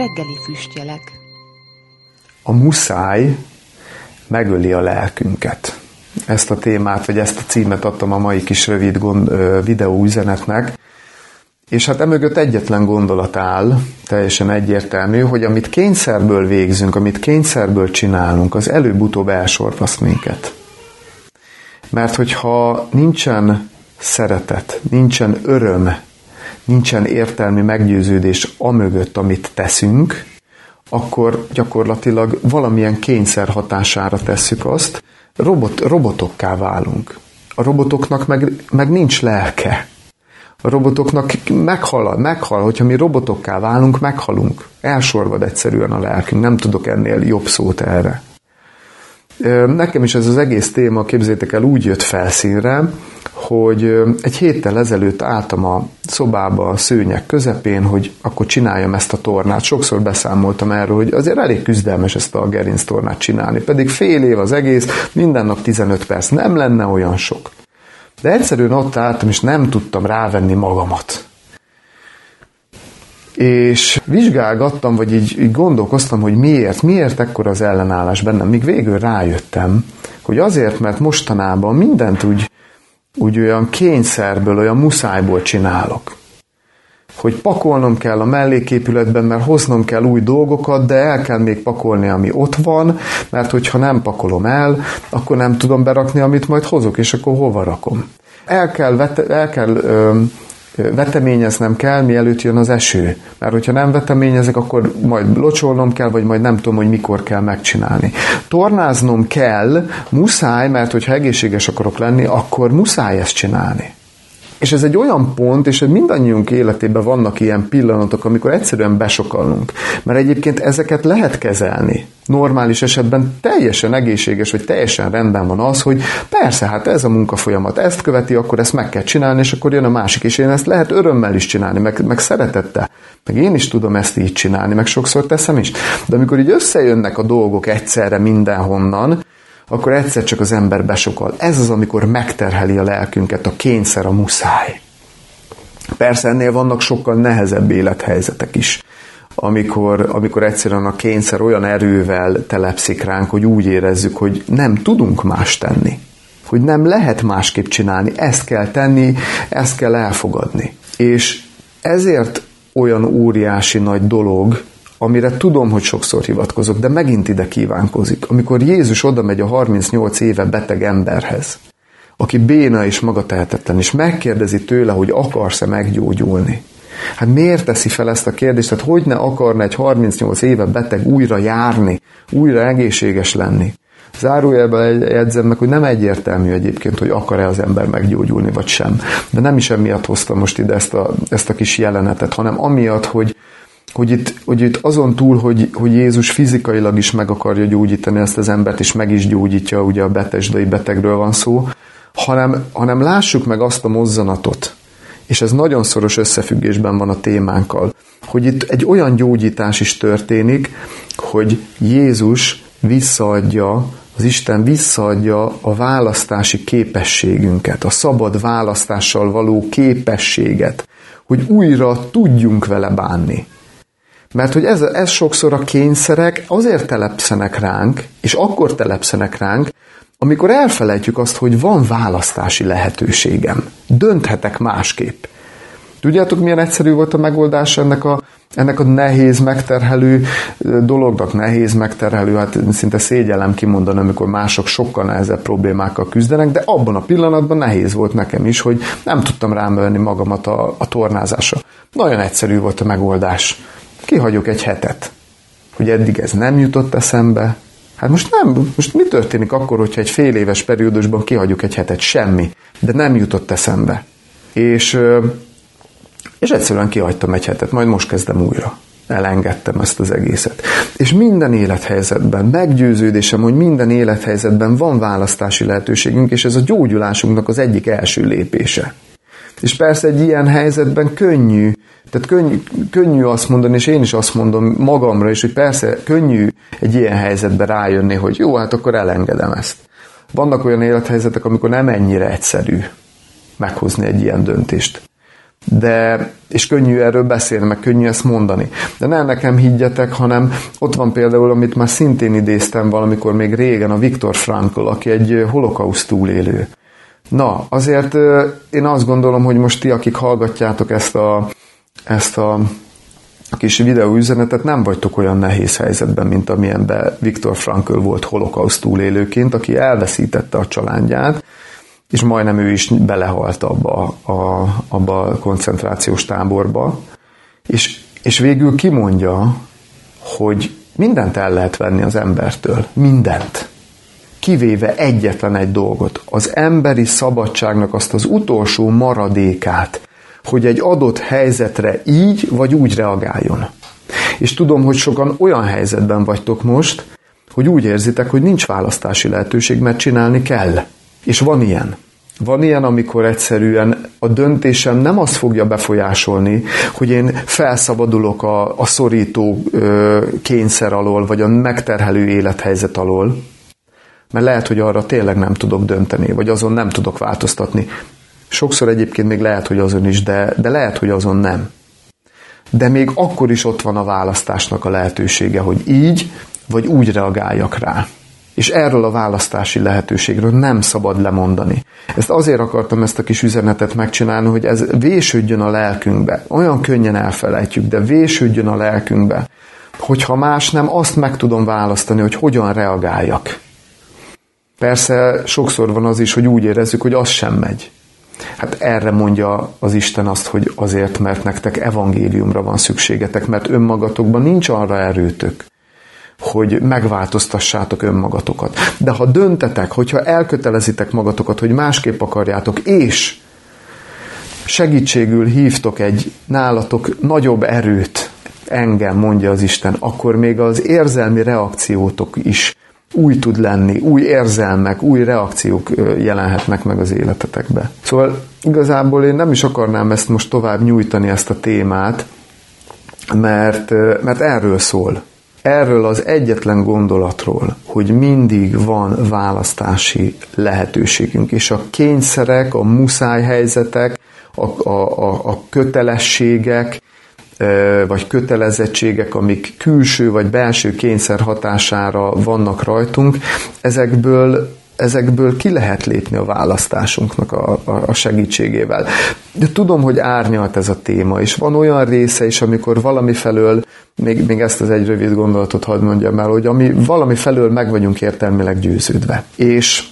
Reggeli füstjelek. A muszáj megöli a lelkünket. Ezt a témát, vagy ezt a címet adtam a mai kis rövid gond, videó üzenetnek. És hát emögött egyetlen gondolat áll, teljesen egyértelmű, hogy amit kényszerből végzünk, amit kényszerből csinálunk, az előbb-utóbb elsorvaszt minket. Mert hogyha nincsen szeretet, nincsen öröm, nincsen értelmi meggyőződés amögött, amit teszünk, akkor gyakorlatilag valamilyen kényszer hatására tesszük azt, robot, robotokká válunk. A robotoknak meg, meg nincs lelke. A robotoknak meghal, meghal, hogyha mi robotokká válunk, meghalunk. Elsorvad egyszerűen a lelkünk, nem tudok ennél jobb szót erre. Nekem is ez az egész téma, képzétek el, úgy jött felszínre, hogy egy héttel ezelőtt álltam a szobába a szőnyek közepén, hogy akkor csináljam ezt a tornát. Sokszor beszámoltam erről, hogy azért elég küzdelmes ezt a gerinc tornát csinálni. Pedig fél év az egész, minden nap 15 perc, nem lenne olyan sok. De egyszerűen ott álltam, és nem tudtam rávenni magamat. És vizsgálgattam, vagy így, így gondolkoztam, hogy miért, miért ekkor az ellenállás bennem. Míg végül rájöttem, hogy azért, mert mostanában mindent úgy, úgy olyan kényszerből, olyan muszájból csinálok. Hogy pakolnom kell a melléképületben, mert hoznom kell új dolgokat, de el kell még pakolni, ami ott van, mert hogyha nem pakolom el, akkor nem tudom berakni, amit majd hozok, és akkor hova rakom. El kell, vete, el kell ö, veteményeznem kell, mielőtt jön az eső. Mert hogyha nem veteményezek, akkor majd locsolnom kell, vagy majd nem tudom, hogy mikor kell megcsinálni. Tornáznom kell, muszáj, mert hogyha egészséges akarok lenni, akkor muszáj ezt csinálni. És ez egy olyan pont, és mindannyiunk életében vannak ilyen pillanatok, amikor egyszerűen besokalunk. Mert egyébként ezeket lehet kezelni. Normális esetben teljesen egészséges, vagy teljesen rendben van az, hogy persze, hát ez a munkafolyamat ezt követi, akkor ezt meg kell csinálni, és akkor jön a másik, és én ezt lehet örömmel is csinálni, meg, meg szeretettel. Meg én is tudom ezt így csinálni, meg sokszor teszem is. De amikor így összejönnek a dolgok egyszerre mindenhonnan, akkor egyszer csak az ember besokal. Ez az, amikor megterheli a lelkünket, a kényszer, a muszáj. Persze ennél vannak sokkal nehezebb élethelyzetek is, amikor, amikor egyszerűen a kényszer olyan erővel telepszik ránk, hogy úgy érezzük, hogy nem tudunk más tenni. Hogy nem lehet másképp csinálni, ezt kell tenni, ezt kell elfogadni. És ezért olyan óriási nagy dolog, amire tudom, hogy sokszor hivatkozok, de megint ide kívánkozik. Amikor Jézus oda megy a 38 éve beteg emberhez, aki béna és magatehetetlen, és megkérdezi tőle, hogy akarsz-e meggyógyulni. Hát miért teszi fel ezt a kérdést? Hát hogy ne akarna egy 38 éve beteg újra járni, újra egészséges lenni? Zárójelben jegyzem meg, hogy nem egyértelmű egyébként, hogy akar-e az ember meggyógyulni, vagy sem. De nem is emiatt hoztam most ide ezt a, ezt a kis jelenetet, hanem amiatt, hogy, hogy itt, hogy itt azon túl, hogy, hogy Jézus fizikailag is meg akarja gyógyítani ezt az embert, és meg is gyógyítja, ugye a betesdai betegről van szó, hanem, hanem lássuk meg azt a mozzanatot, és ez nagyon szoros összefüggésben van a témánkkal, hogy itt egy olyan gyógyítás is történik, hogy Jézus visszaadja, az Isten visszaadja a választási képességünket, a szabad választással való képességet, hogy újra tudjunk vele bánni. Mert hogy ez, ez sokszor a kényszerek azért telepszenek ránk, és akkor telepszenek ránk, amikor elfelejtjük azt, hogy van választási lehetőségem. Dönthetek másképp. Tudjátok, milyen egyszerű volt a megoldás ennek a, ennek a nehéz, megterhelő dolognak? Nehéz, megterhelő, hát szinte szégyellem kimondani, amikor mások sokkal nehezebb problémákkal küzdenek, de abban a pillanatban nehéz volt nekem is, hogy nem tudtam rámölni magamat a, a tornázásra. Nagyon egyszerű volt a megoldás kihagyok egy hetet. Hogy eddig ez nem jutott eszembe. Hát most nem, most mi történik akkor, hogyha egy fél éves periódusban kihagyjuk egy hetet? Semmi. De nem jutott eszembe. És, és egyszerűen kihagytam egy hetet, majd most kezdem újra. Elengedtem ezt az egészet. És minden élethelyzetben, meggyőződésem, hogy minden élethelyzetben van választási lehetőségünk, és ez a gyógyulásunknak az egyik első lépése. És persze egy ilyen helyzetben könnyű tehát könnyű, könnyű azt mondani, és én is azt mondom magamra is, hogy persze könnyű egy ilyen helyzetbe rájönni, hogy jó, hát akkor elengedem ezt. Vannak olyan élethelyzetek, amikor nem ennyire egyszerű meghozni egy ilyen döntést. de, és könnyű erről beszélni, meg könnyű ezt mondani. De nem nekem higgyetek, hanem ott van például, amit már szintén idéztem valamikor még régen, a Viktor Frankl, aki egy holokauszt túlélő. Na, azért én azt gondolom, hogy most ti, akik hallgatjátok ezt a, ezt a kis videóüzenetet, nem vagytok olyan nehéz helyzetben, mint amilyenben Viktor Frankl volt holokauszt túlélőként, aki elveszítette a családját, és majdnem ő is belehalt abba a, abba a koncentrációs táborba, és, és végül kimondja, hogy mindent el lehet venni az embertől. Mindent. Kivéve egyetlen egy dolgot. Az emberi szabadságnak azt az utolsó maradékát, hogy egy adott helyzetre így vagy úgy reagáljon. És tudom, hogy sokan olyan helyzetben vagytok most, hogy úgy érzitek, hogy nincs választási lehetőség, mert csinálni kell. És van ilyen. Van ilyen, amikor egyszerűen a döntésem nem azt fogja befolyásolni, hogy én felszabadulok a, a szorító ö, kényszer alól, vagy a megterhelő élethelyzet alól, mert lehet, hogy arra tényleg nem tudok dönteni, vagy azon nem tudok változtatni. Sokszor egyébként még lehet, hogy azon is, de, de lehet, hogy azon nem. De még akkor is ott van a választásnak a lehetősége, hogy így vagy úgy reagáljak rá. És erről a választási lehetőségről nem szabad lemondani. Ezt azért akartam ezt a kis üzenetet megcsinálni, hogy ez vésődjön a lelkünkbe. Olyan könnyen elfelejtjük, de vésődjön a lelkünkbe, hogyha más nem, azt meg tudom választani, hogy hogyan reagáljak. Persze sokszor van az is, hogy úgy érezzük, hogy az sem megy. Hát erre mondja az Isten azt, hogy azért, mert nektek evangéliumra van szükségetek, mert önmagatokban nincs arra erőtök, hogy megváltoztassátok önmagatokat. De ha döntetek, hogyha elkötelezitek magatokat, hogy másképp akarjátok, és segítségül hívtok egy nálatok nagyobb erőt, engem, mondja az Isten, akkor még az érzelmi reakciótok is új tud lenni, új érzelmek, új reakciók jelenhetnek meg az életetekbe. Szóval igazából én nem is akarnám ezt most tovább nyújtani, ezt a témát, mert, mert erről szól. Erről az egyetlen gondolatról, hogy mindig van választási lehetőségünk, és a kényszerek, a muszáj helyzetek, a, a, a, a kötelességek, vagy kötelezettségek, amik külső vagy belső kényszer hatására vannak rajtunk, ezekből ezekből ki lehet lépni a választásunknak a, a, a segítségével. De tudom, hogy árnyalt ez a téma, és van olyan része is, amikor valami felől, még, még ezt az egy rövid gondolatot hadd mondjam el, hogy ami valami felől meg vagyunk értelmileg győződve. És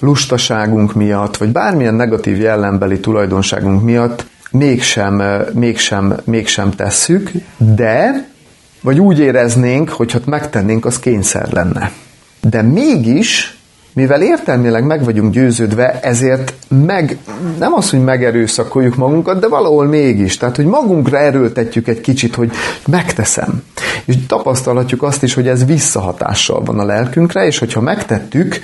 lustaságunk miatt, vagy bármilyen negatív jellembeli tulajdonságunk miatt mégsem, mégsem, mégsem tesszük, de vagy úgy éreznénk, hogy ha megtennénk, az kényszer lenne. De mégis, mivel értelmileg meg vagyunk győződve, ezért meg, nem az, hogy megerőszakoljuk magunkat, de valahol mégis. Tehát, hogy magunkra erőltetjük egy kicsit, hogy megteszem. És tapasztalhatjuk azt is, hogy ez visszahatással van a lelkünkre, és hogyha megtettük,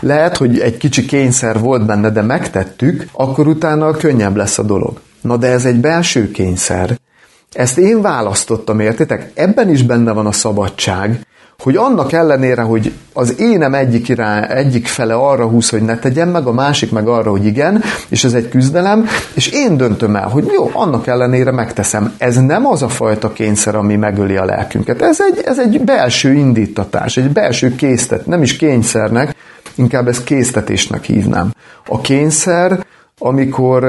lehet, hogy egy kicsi kényszer volt benne, de megtettük, akkor utána könnyebb lesz a dolog. Na de ez egy belső kényszer. Ezt én választottam, értitek? Ebben is benne van a szabadság, hogy annak ellenére, hogy az énem egyik, irány, egyik fele arra húz, hogy ne tegyem meg, a másik meg arra, hogy igen, és ez egy küzdelem, és én döntöm el, hogy jó, annak ellenére megteszem. Ez nem az a fajta kényszer, ami megöli a lelkünket. Ez egy, ez egy belső indítatás, egy belső késztet, nem is kényszernek, inkább ezt késztetésnek hívnám. A kényszer, amikor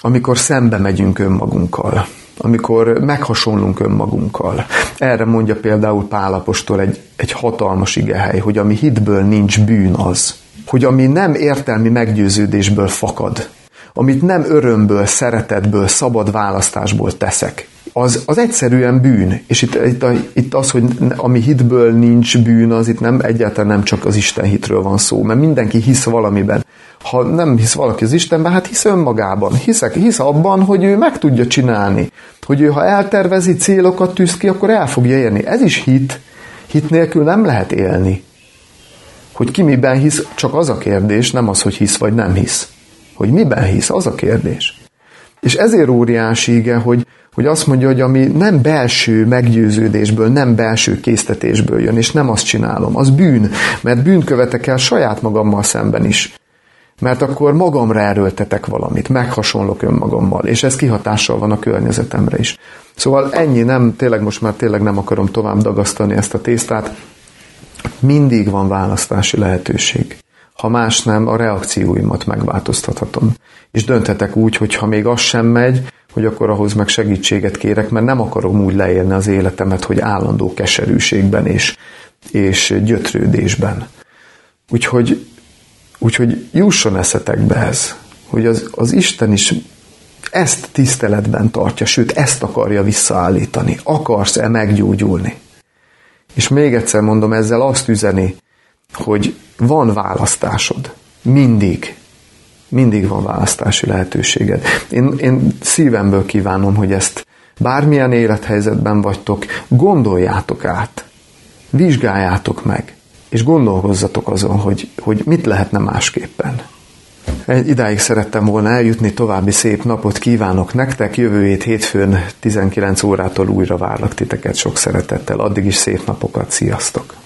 amikor szembe megyünk önmagunkkal, amikor meghasonlunk önmagunkkal. Erre mondja például Pálapostól egy, egy hatalmas igehely, hogy ami hitből nincs bűn az, hogy ami nem értelmi meggyőződésből fakad, amit nem örömből, szeretetből, szabad választásból teszek, az, az egyszerűen bűn. És itt, itt, itt az, hogy ami hitből nincs bűn, az itt nem egyáltalán nem csak az Isten hitről van szó, mert mindenki hisz valamiben. Ha nem hisz valaki az Istenben, hát hisz önmagában. Hiszek, hisz abban, hogy ő meg tudja csinálni. Hogy ő, ha eltervezi, célokat tűz ki, akkor el fogja érni. Ez is hit. Hit nélkül nem lehet élni. Hogy ki miben hisz, csak az a kérdés, nem az, hogy hisz vagy nem hisz. Hogy miben hisz, az a kérdés. És ezért óriási ige, hogy, hogy azt mondja, hogy ami nem belső meggyőződésből, nem belső késztetésből jön, és nem azt csinálom, az bűn, mert bűn követek el saját magammal szemben is. mert akkor magamra erőltetek valamit, meghasonlok önmagammal, és ez kihatással van a környezetemre is. Szóval ennyi, nem, tényleg most már tényleg nem akarom tovább dagasztani ezt a tésztát. Mindig van választási lehetőség. Ha más nem, a reakcióimat megváltoztathatom. És dönthetek úgy, hogy ha még az sem megy, hogy akkor ahhoz meg segítséget kérek, mert nem akarom úgy leélni az életemet, hogy állandó keserűségben és, és gyötrődésben. Úgyhogy, úgyhogy jusson eszetekbe ez, hogy az, az Isten is ezt tiszteletben tartja, sőt, ezt akarja visszaállítani. Akarsz-e meggyógyulni? És még egyszer mondom, ezzel azt üzeni, hogy van választásod. Mindig. Mindig van választási lehetőséged. Én, én szívemből kívánom, hogy ezt bármilyen élethelyzetben vagytok, gondoljátok át, vizsgáljátok meg, és gondolkozzatok azon, hogy, hogy mit lehetne másképpen. Idáig szerettem volna eljutni, további szép napot kívánok nektek, jövő hét hétfőn 19 órától újra várlak titeket sok szeretettel, addig is szép napokat, sziasztok!